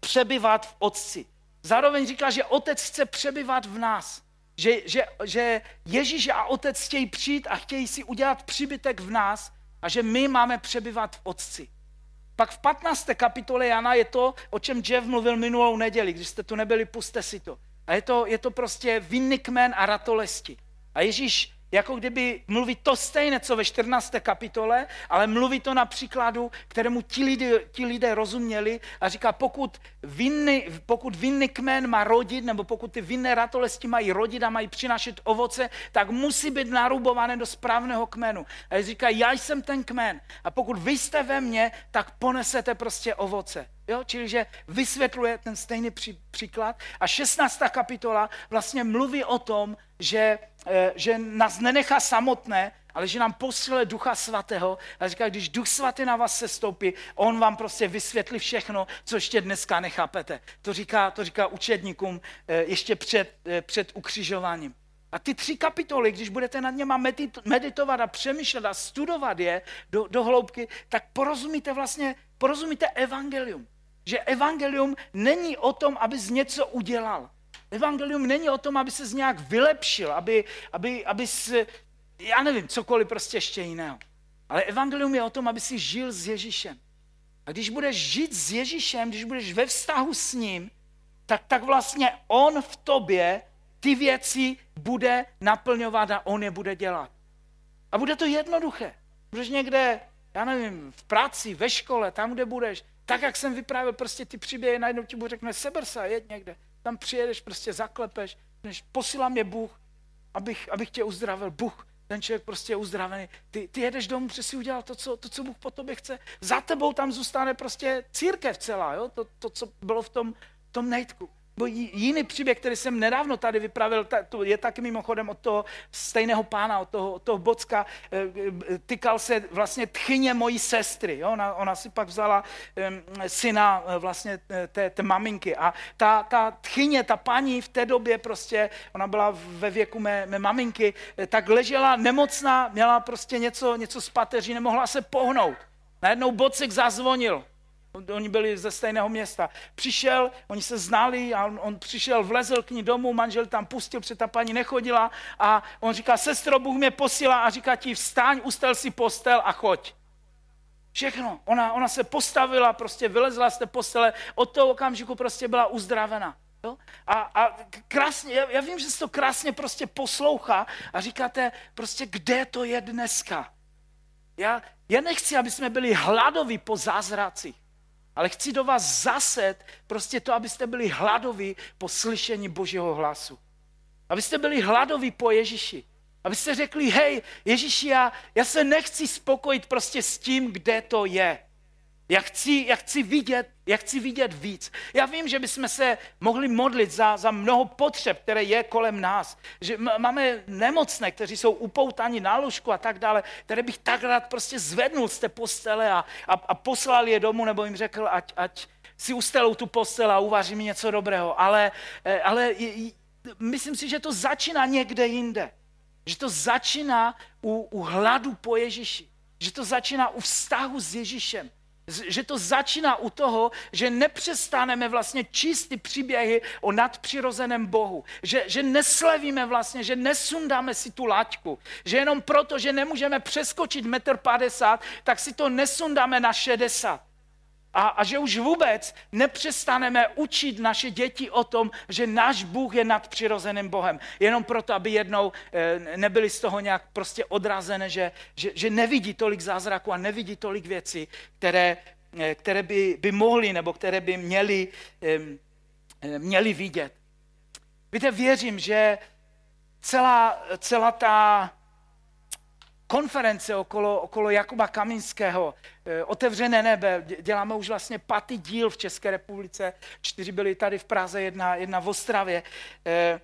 přebyvat v Otci. Zároveň říká, že Otec chce přebyvat v nás. Že, že, že Ježíš a Otec chtějí přijít a chtějí si udělat přibytek v nás a že my máme přebyvat v Otci. Pak v 15. kapitole Jana je to, o čem Jeff mluvil minulou neděli. Když jste tu nebyli, puste si to. A je to, je to prostě vinný kmen a ratolesti. A Ježíš jako kdyby mluví to stejné, co ve 14. kapitole, ale mluví to na příkladu, kterému ti lidé, ti lidé rozuměli a říká, pokud vinný, pokud vinný kmen má rodit, nebo pokud ty vinné ratolesti mají rodit a mají přinášet ovoce, tak musí být narubované do správného kmenu. A říká, já jsem ten kmen a pokud vy jste ve mně, tak ponesete prostě ovoce. Jo? Čili, že vysvětluje ten stejný pří, příklad. A 16. kapitola vlastně mluví o tom, že, že nás nenechá samotné, ale že nám posíle Ducha Svatého a říká, když Duch Svatý na vás se stoupí, on vám prostě vysvětlí všechno, co ještě dneska nechápete. To říká, to říká učedníkům eh, ještě před, eh, před ukřižováním. A ty tři kapitoly, když budete nad něma meditovat a přemýšlet a studovat je do, do hloubky, tak porozumíte vlastně, porozumíte evangelium. Že evangelium není o tom, aby z něco udělal. Evangelium není o tom, aby se nějak vylepšil, aby, aby, aby se, já nevím, cokoliv prostě ještě jiného. Ale evangelium je o tom, aby si žil s Ježíšem. A když budeš žít s Ježíšem, když budeš ve vztahu s ním, tak, tak vlastně on v tobě ty věci bude naplňovat a on je bude dělat. A bude to jednoduché. Budeš někde, já nevím, v práci, ve škole, tam, kde budeš, tak, jak jsem vyprávěl prostě ty příběhy, najednou ti Bůh řekne, seber se, jed někde. Tam přijedeš, prostě zaklepeš, než posílám je Bůh, abych, abych tě uzdravil. Bůh, ten člověk prostě je uzdravený. Ty, ty jedeš domů, přesně udělal to co, to, co Bůh po tobě chce. Za tebou tam zůstane prostě církev celá, jo? To, to, co bylo v tom, tom nejtku. Bo jiný příběh, který jsem nedávno tady vypravil, je taky mimochodem od toho stejného pána, od toho, od toho Bocka, eh, eh, tykal se vlastně tchyně mojí sestry. Jo? Ona, ona si pak vzala syna eh, vlastně té, té maminky a ta, ta tchyně, ta paní v té době prostě, ona byla ve věku mé, mé maminky, tak ležela nemocná, měla prostě něco, něco z pateří, nemohla se pohnout. Najednou Bocek zazvonil Oni byli ze stejného města. Přišel, oni se znali a on, on přišel, vlezl k ní domů, manžel tam pustil, protože ta paní nechodila a on říká, sestro, Bůh mě posílá a říká ti, vstaň, ustel si postel a choď. Všechno. Ona, ona se postavila, prostě vylezla z té postele, od toho okamžiku prostě byla uzdravena. Jo? A, a krásně, já, já vím, že se to krásně prostě poslouchá a říkáte prostě, kde to je dneska. Já, já nechci, aby jsme byli hladoví po zázracích. Ale chci do vás zaset prostě to, abyste byli hladoví po slyšení Božího hlasu. Abyste byli hladoví po Ježíši. Abyste řekli, hej, Ježíši, já, já se nechci spokojit prostě s tím, kde to je. Já chci, já chci, vidět, já chci vidět víc. Já vím, že bychom se mohli modlit za, za mnoho potřeb, které je kolem nás. Že máme nemocné, kteří jsou upoutaní na lůžku a tak dále, které bych tak rád prostě zvednul z té postele a, a, a poslal je domů, nebo jim řekl, ať, ať si ustelou tu postel a uvaří mi něco dobrého. Ale, eh, ale myslím si, že to začíná někde jinde. Že to začíná u, u hladu po Ježíši. Že to začíná u vztahu s Ježíšem že to začíná u toho, že nepřestaneme vlastně číst ty příběhy o nadpřirozeném Bohu. Že, že neslevíme vlastně, že nesundáme si tu laťku. Že jenom proto, že nemůžeme přeskočit metr 50, tak si to nesundáme na 60. A, a že už vůbec nepřestaneme učit naše děti o tom, že náš Bůh je nadpřirozeným Bohem. Jenom proto, aby jednou e, nebyli z toho nějak prostě odrazené, že, že, že nevidí tolik zázraků a nevidí tolik věcí, které, e, které by, by mohli nebo které by měli, e, měli vidět. Víte, věřím, že celá, celá ta konference okolo, okolo Jakuba Kaminského, eh, Otevřené nebe, děláme už vlastně patý díl v České republice, čtyři byly tady v Praze, jedna, jedna v Ostravě, eh,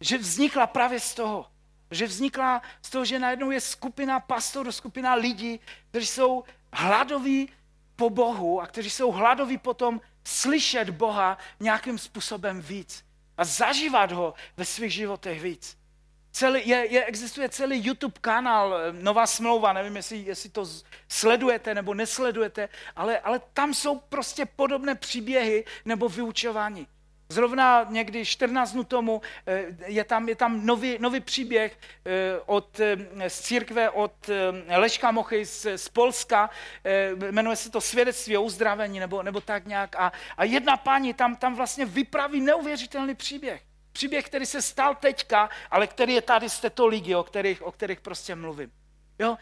že vznikla právě z toho, že vznikla z toho, že najednou je skupina pastorů, skupina lidí, kteří jsou hladoví po Bohu a kteří jsou hladoví potom slyšet Boha nějakým způsobem víc a zažívat ho ve svých životech víc. Celý, je, je, existuje celý YouTube kanál eh, Nová smlouva, nevím, jestli, jestli to sledujete nebo nesledujete, ale, ale tam jsou prostě podobné příběhy nebo vyučování. Zrovna někdy 14 dnů tomu eh, je tam, je tam nový, nový příběh eh, od, z církve od Leška Mochy z, z Polska, jmenuje se to Svědectví o uzdravení nebo, nebo tak nějak. A, a jedna paní tam, tam vlastně vypraví neuvěřitelný příběh. Příběh, který se stal teďka, ale který je tady z této ligy, o kterých, o kterých prostě mluvím. Jo?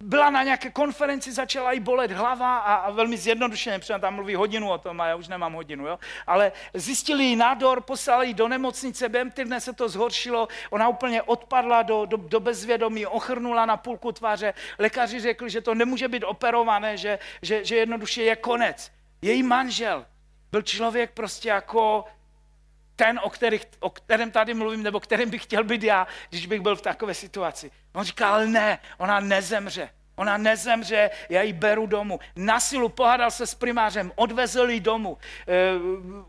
Byla na nějaké konferenci, začala jí bolet hlava a, a velmi zjednodušeně, protože tam mluví hodinu o tom a já už nemám hodinu, jo? ale zjistili jí nádor, poslali ji do nemocnice, během týdne se to zhoršilo, ona úplně odpadla do, do, do bezvědomí, ochrnula na půlku tváře, lékaři řekli, že to nemůže být operované, že, že, že jednoduše je konec. Její manžel byl člověk prostě jako ten, o, kterých, o kterém tady mluvím, nebo kterým bych chtěl být já, když bych byl v takové situaci. On říkal, ne, ona nezemře. Ona nezemře, já ji beru domů. Na silu pohádal se s primářem, odvezl ji domů, e,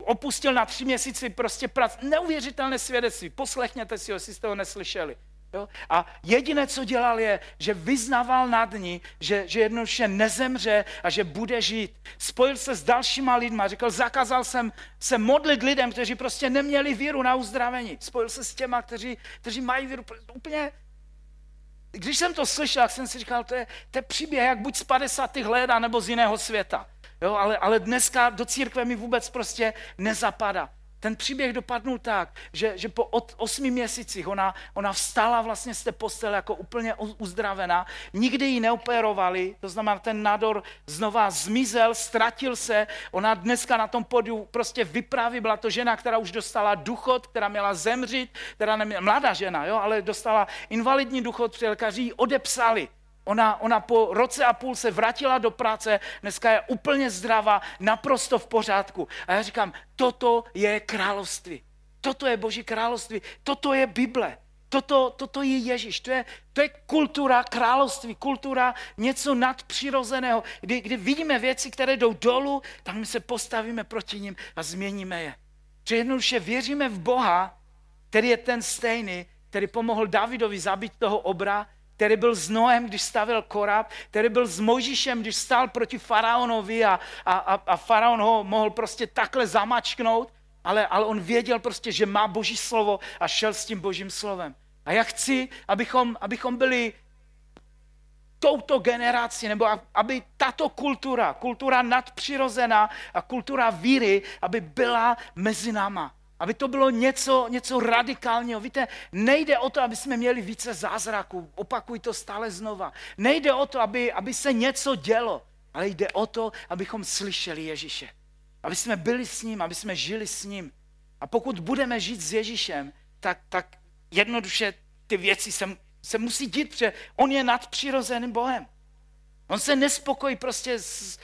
opustil na tři měsíci prostě prac. Neuvěřitelné svědectví, poslechněte si ho, jestli jste ho neslyšeli. Jo? A jediné, co dělal, je, že vyznaval nad ní, že, že jednoduše nezemře a že bude žít. Spojil se s dalšíma lidma, řekl, zakázal jsem se modlit lidem, kteří prostě neměli víru na uzdravení. Spojil se s těma, kteří, kteří mají víru. Úplně když jsem to slyšel, tak jsem si říkal, to je, to je příběh jak buď z 50. let, nebo z jiného světa. Jo, ale, ale dneska do církve mi vůbec prostě nezapadá. Ten příběh dopadnul tak, že, že po osmi měsících ona, ona vstala vlastně z té postele jako úplně uzdravená, nikdy ji neoperovali, to znamená, ten nádor znova zmizel, ztratil se, ona dneska na tom podiu prostě vypráví, byla to žena, která už dostala duchot, která měla zemřít, která neměla, mladá žena, jo, ale dostala invalidní duchot, protože lékaři ji odepsali. Ona, ona po roce a půl se vrátila do práce, dneska je úplně zdravá, naprosto v pořádku. A já říkám, toto je království. Toto je Boží království. Toto je Bible. Toto, toto je Ježíš, to je, to je kultura království, kultura něco nadpřirozeného. Kdy, kdy vidíme věci, které jdou dolů, tak my se postavíme proti ním a změníme je. Že jednoduše věříme v Boha, který je ten stejný, který pomohl Davidovi zabít toho obra, který byl s Noem, když stavil korab, který byl s Mojžíšem, když stál proti faraonovi a, a, a, a faraon ho mohl prostě takhle zamačknout, ale, ale on věděl prostě, že má boží slovo a šel s tím božím slovem. A já chci, abychom, abychom byli touto generací, nebo aby tato kultura, kultura nadpřirozená a kultura víry, aby byla mezi náma. Aby to bylo něco, něco radikálního. Víte, nejde o to, aby jsme měli více zázraků. Opakuj to stále znova. Nejde o to, aby, aby se něco dělo, ale jde o to, abychom slyšeli Ježíše. Aby jsme byli s ním, aby jsme žili s ním. A pokud budeme žít s Ježíšem, tak, tak jednoduše ty věci se, se musí dít, protože on je nadpřirozeným Bohem. On se nespokojí prostě s,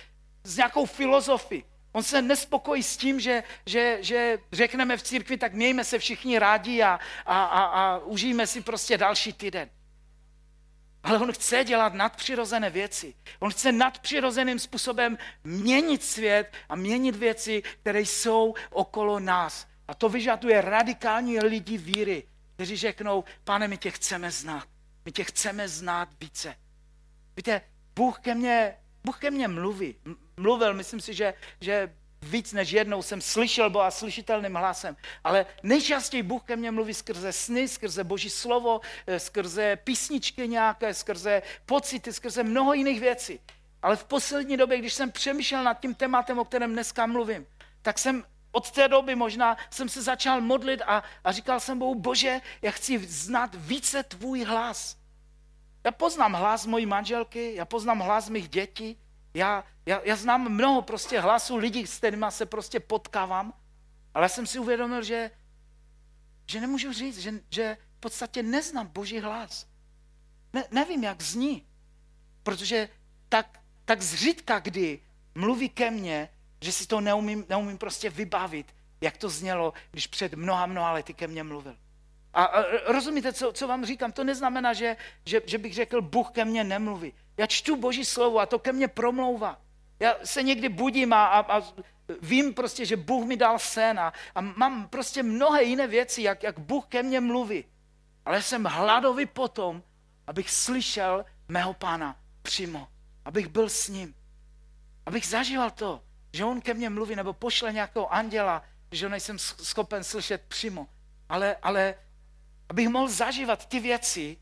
s nějakou filozofií. On se nespokojí s tím, že, že, že řekneme v církvi, tak mějme se všichni rádi a, a, a, a užijeme si prostě další týden. Ale on chce dělat nadpřirozené věci. On chce nadpřirozeným způsobem měnit svět a měnit věci, které jsou okolo nás. A to vyžaduje radikální lidi víry, kteří řeknou, pane, my tě chceme znát. My tě chceme znát více. Víte, Bůh ke mně, Bůh ke mně mluví mluvil, myslím si, že, že víc než jednou jsem slyšel Boha slyšitelným hlasem, ale nejčastěji Bůh ke mně mluví skrze sny, skrze Boží slovo, eh, skrze písničky nějaké, skrze pocity, skrze mnoho jiných věcí. Ale v poslední době, když jsem přemýšlel nad tím tématem, o kterém dneska mluvím, tak jsem od té doby možná jsem se začal modlit a, a říkal jsem Bohu, Bože, já chci znát více tvůj hlas. Já poznám hlas mojí manželky, já poznám hlas mých dětí, já, já, já znám mnoho prostě hlasů lidí, s kterými se prostě potkávám, ale jsem si uvědomil, že, že nemůžu říct, že, že podstatě neznám Boží hlas. Ne, nevím, jak zní, protože tak, tak zřídka kdy mluví ke mně, že si to neumím, neumím prostě vybavit, jak to znělo, když před mnoha, mnoha lety ke mně mluvil. A, rozumíte, co, co vám říkám? To neznamená, že, že, že bych řekl, Bůh ke mně nemluví. Já čtu Boží slovo a to ke mně promlouvá. Já se někdy budím a, a, a vím prostě, že Bůh mi dal sen a, a mám prostě mnohé jiné věci, jak, jak Bůh ke mně mluví. Ale jsem hladový potom, abych slyšel mého pána přímo, abych byl s ním, abych zažíval to, že on ke mně mluví nebo pošle nějakého anděla, že ho nejsem schopen slyšet přímo, ale, ale abych mohl zažívat ty věci,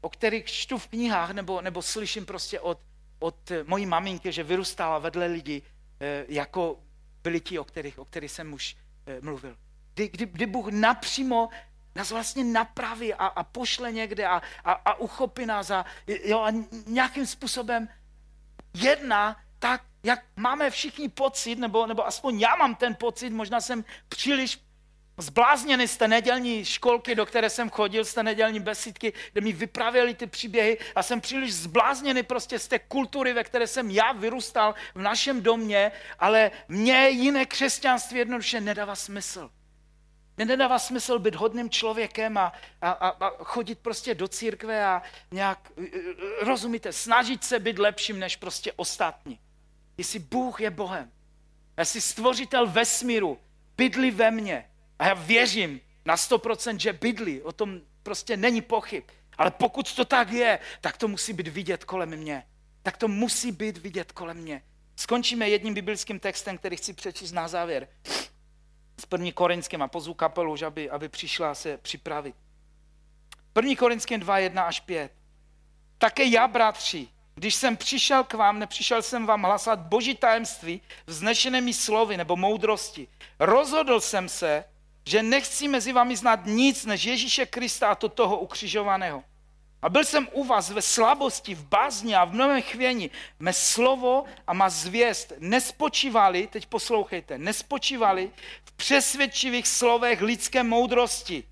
o kterých čtu v knihách nebo, nebo slyším prostě od, od mojí maminky, že vyrůstala vedle lidí, eh, jako byli ti, o kterých, o kterých jsem už eh, mluvil. Kdy, kdy, kdy Bůh napřímo nás vlastně napraví a, a pošle někde a, a, a uchopí nás a, jo, a nějakým způsobem jedná tak, jak máme všichni pocit, nebo, nebo aspoň já mám ten pocit, možná jsem příliš zblázněný z té nedělní školky, do které jsem chodil, z té nedělní besídky, kde mi vyprávěli ty příběhy a jsem příliš zblázněný prostě z té kultury, ve které jsem já vyrůstal v našem domě, ale mně jiné křesťanství jednoduše nedává smysl. Mně nedává smysl být hodným člověkem a, a, a chodit prostě do církve a nějak, rozumíte, snažit se být lepším než prostě ostatní. Jestli Bůh je Bohem, jestli stvořitel vesmíru bydlí ve mně, a já věřím na 100%, že bydlí, o tom prostě není pochyb. Ale pokud to tak je, tak to musí být vidět kolem mě. Tak to musí být vidět kolem mě. Skončíme jedním biblickým textem, který chci přečíst na závěr. S první korinským a pozvu kapelu, už aby, aby přišla se připravit. První korinským 2, 1 až 5. Také já, bratři, když jsem přišel k vám, nepřišel jsem vám hlasat boží tajemství vznešenými slovy nebo moudrosti. Rozhodl jsem se, že nechci mezi vámi znát nic než Ježíše Krista a to toho ukřižovaného. A byl jsem u vás ve slabosti, v bázni a v mnohem chvění. Mé slovo a má zvěst nespočívali, teď poslouchejte, nespočívali v přesvědčivých slovech lidské moudrosti,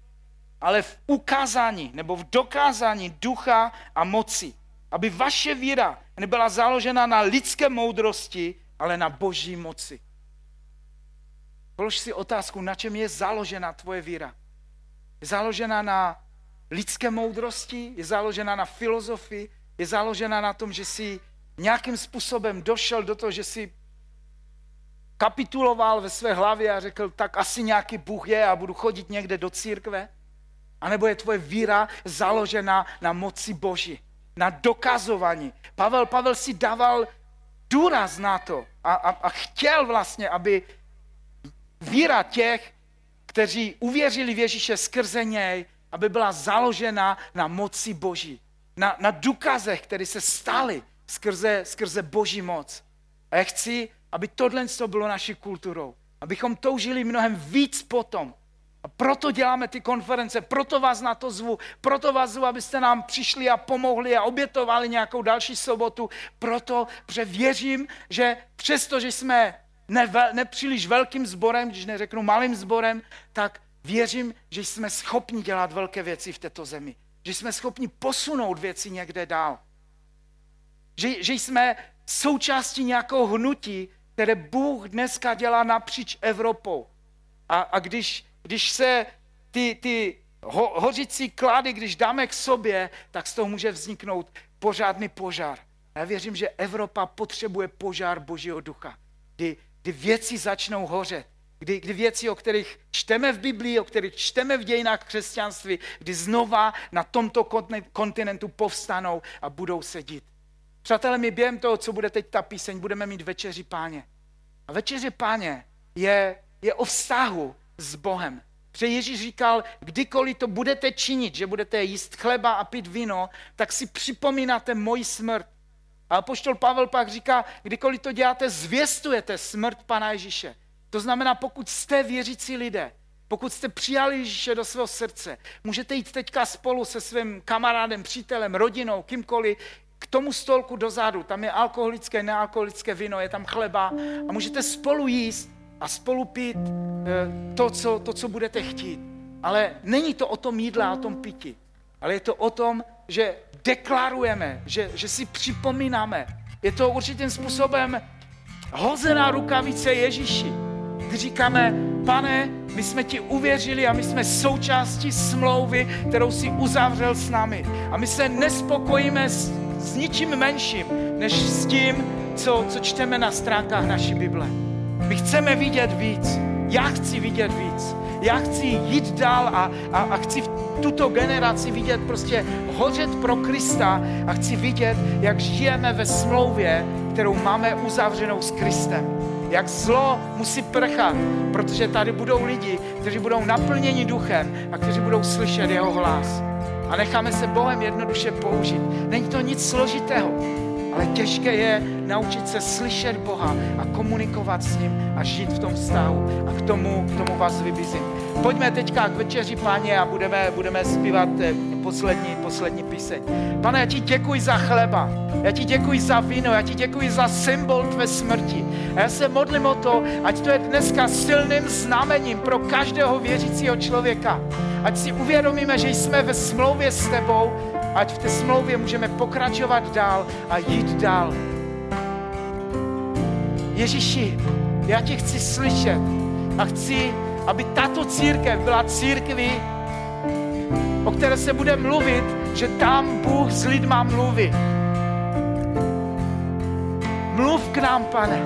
ale v ukázání nebo v dokázání ducha a moci. Aby vaše víra nebyla založena na lidské moudrosti, ale na boží moci. Polož si otázku, na čem je založena tvoje víra. Je založena na lidské moudrosti, je založena na filozofii, je založena na tom, že jsi nějakým způsobem došel do toho, že jsi kapituloval ve své hlavě a řekl, tak asi nějaký Bůh je a budu chodit někde do církve. A nebo je tvoje víra založena na moci Boží, na dokazování. Pavel, Pavel si dával důraz na to a, a, a chtěl vlastně, aby víra těch, kteří uvěřili v Ježíše skrze něj, aby byla založena na moci Boží. Na, na důkazech, které se staly skrze, skrze Boží moc. A já chci, aby tohle bylo naší kulturou. Abychom toužili mnohem víc potom. A proto děláme ty konference, proto vás na to zvu, proto vás zvu, abyste nám přišli a pomohli a obětovali nějakou další sobotu. Proto, že věřím, že přesto, že jsme ne, ne příliš velkým sborem, když neřeknu malým sborem, tak věřím, že jsme schopni dělat velké věci v této zemi. Že jsme schopni posunout věci někde dál. Že, že jsme součástí nějakého hnutí, které Bůh dneska dělá napříč Evropou. A, a když, když se ty, ty ho, hořící klady, když dáme k sobě, tak z toho může vzniknout pořádný požár. Já věřím, že Evropa potřebuje požár Božího ducha, kdy kdy věci začnou hořet, kdy, kdy věci, o kterých čteme v Biblii, o kterých čteme v dějinách křesťanství, kdy znova na tomto kontinentu povstanou a budou sedít. Přátelé, my během toho, co bude teď ta píseň, budeme mít večeři páně. A večeři páně je, je o vztahu s Bohem. Protože Ježíš říkal, kdykoliv to budete činit, že budete jíst chleba a pít víno, tak si připomínáte moji smrt. A poštol Pavel pak říká, kdykoliv to děláte, zvěstujete smrt Pana Ježíše. To znamená, pokud jste věřící lidé, pokud jste přijali Ježíše do svého srdce, můžete jít teďka spolu se svým kamarádem, přítelem, rodinou, kýmkoliv, k tomu stolku dozadu. Tam je alkoholické, nealkoholické víno, je tam chleba a můžete spolu jíst a spolu pít eh, to, co, to, co budete chtít. Ale není to o tom jídle a o tom pití, ale je to o tom, že deklarujeme, že, že si připomínáme. Je to určitým způsobem hozená rukavice Ježíši, kdy říkáme, pane, my jsme ti uvěřili a my jsme součástí smlouvy, kterou si uzavřel s námi. A my se nespokojíme s, s ničím menším, než s tím, co, co čteme na stránkách naší Bible. My chceme vidět víc. Já chci vidět víc. Já chci jít dál a, a, a chci v tuto generaci vidět prostě hořet pro Krista a chci vidět, jak žijeme ve smlouvě, kterou máme uzavřenou s Kristem. Jak zlo musí prchat, protože tady budou lidi, kteří budou naplněni duchem a kteří budou slyšet jeho hlas. A necháme se Bohem jednoduše použít. Není to nic složitého, ale těžké je naučit se slyšet Boha a komunikovat s ním a žít v tom vztahu. A k tomu, k tomu vás vybízím. Pojďme teďka k večeři, páně, a budeme, budeme zpívat eh, poslední, poslední píseň. Pane, já ti děkuji za chleba, já ti děkuji za víno, já ti děkuji za symbol tvé smrti. A já se modlím o to, ať to je dneska silným znamením pro každého věřícího člověka. Ať si uvědomíme, že jsme ve smlouvě s tebou, ať v té smlouvě můžeme pokračovat dál a jít dál. Ježíši, já tě chci slyšet a chci, aby tato církev byla církví, o které se bude mluvit, že tam Bůh s lidma mluví. Mluv k nám, pane.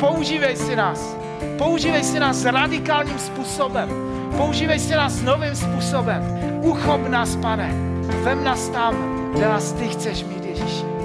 Používej si nás. Používej si nás radikálním způsobem. Používej si nás novým způsobem. Uchop nás, pane. Vem nás tam, kde nás ty chceš mít, Ježíši.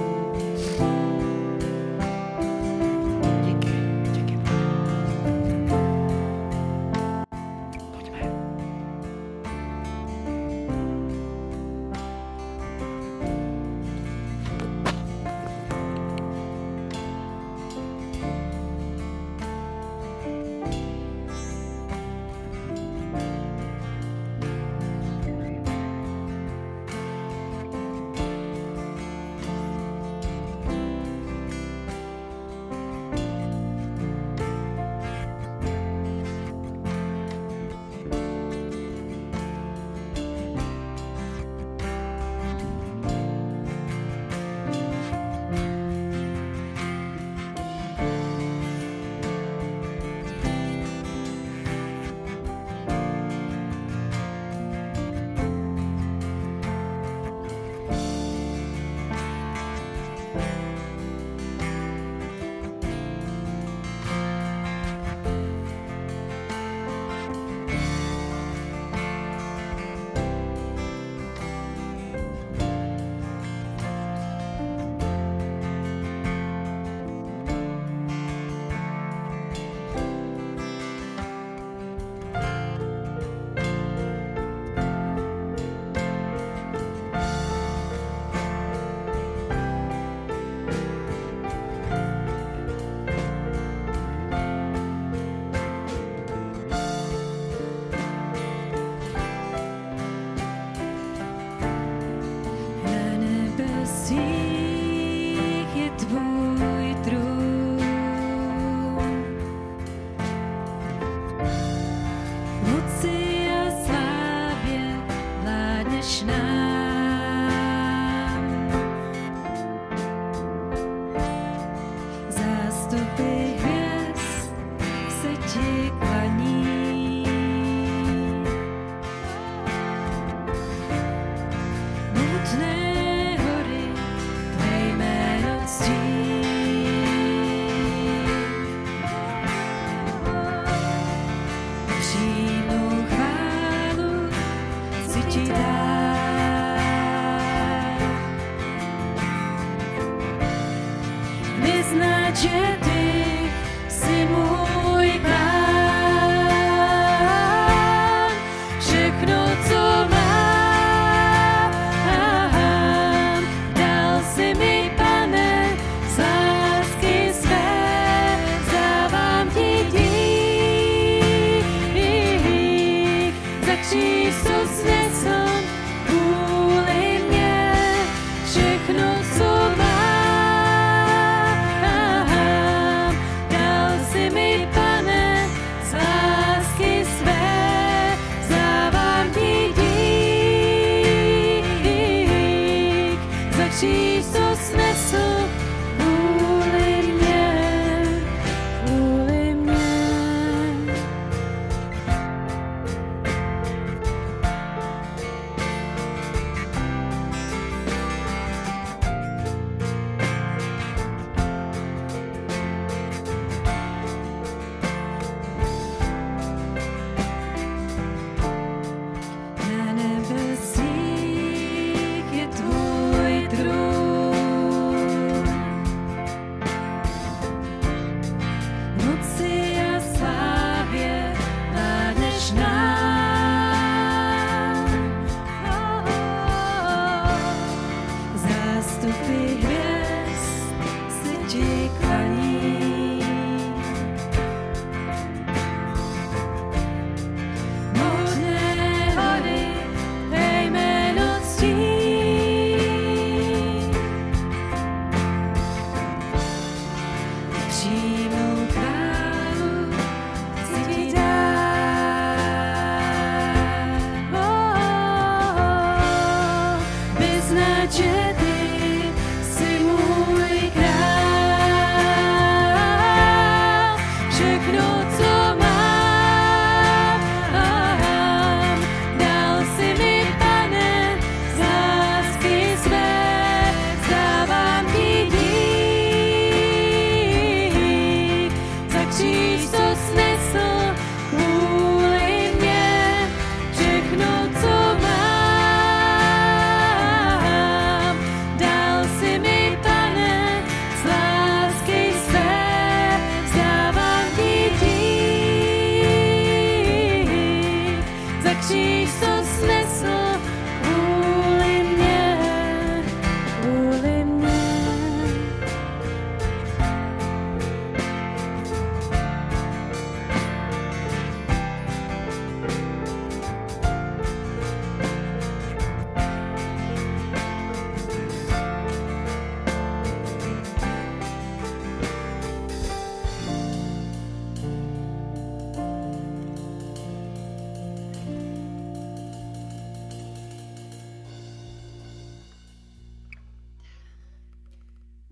Vyznat, že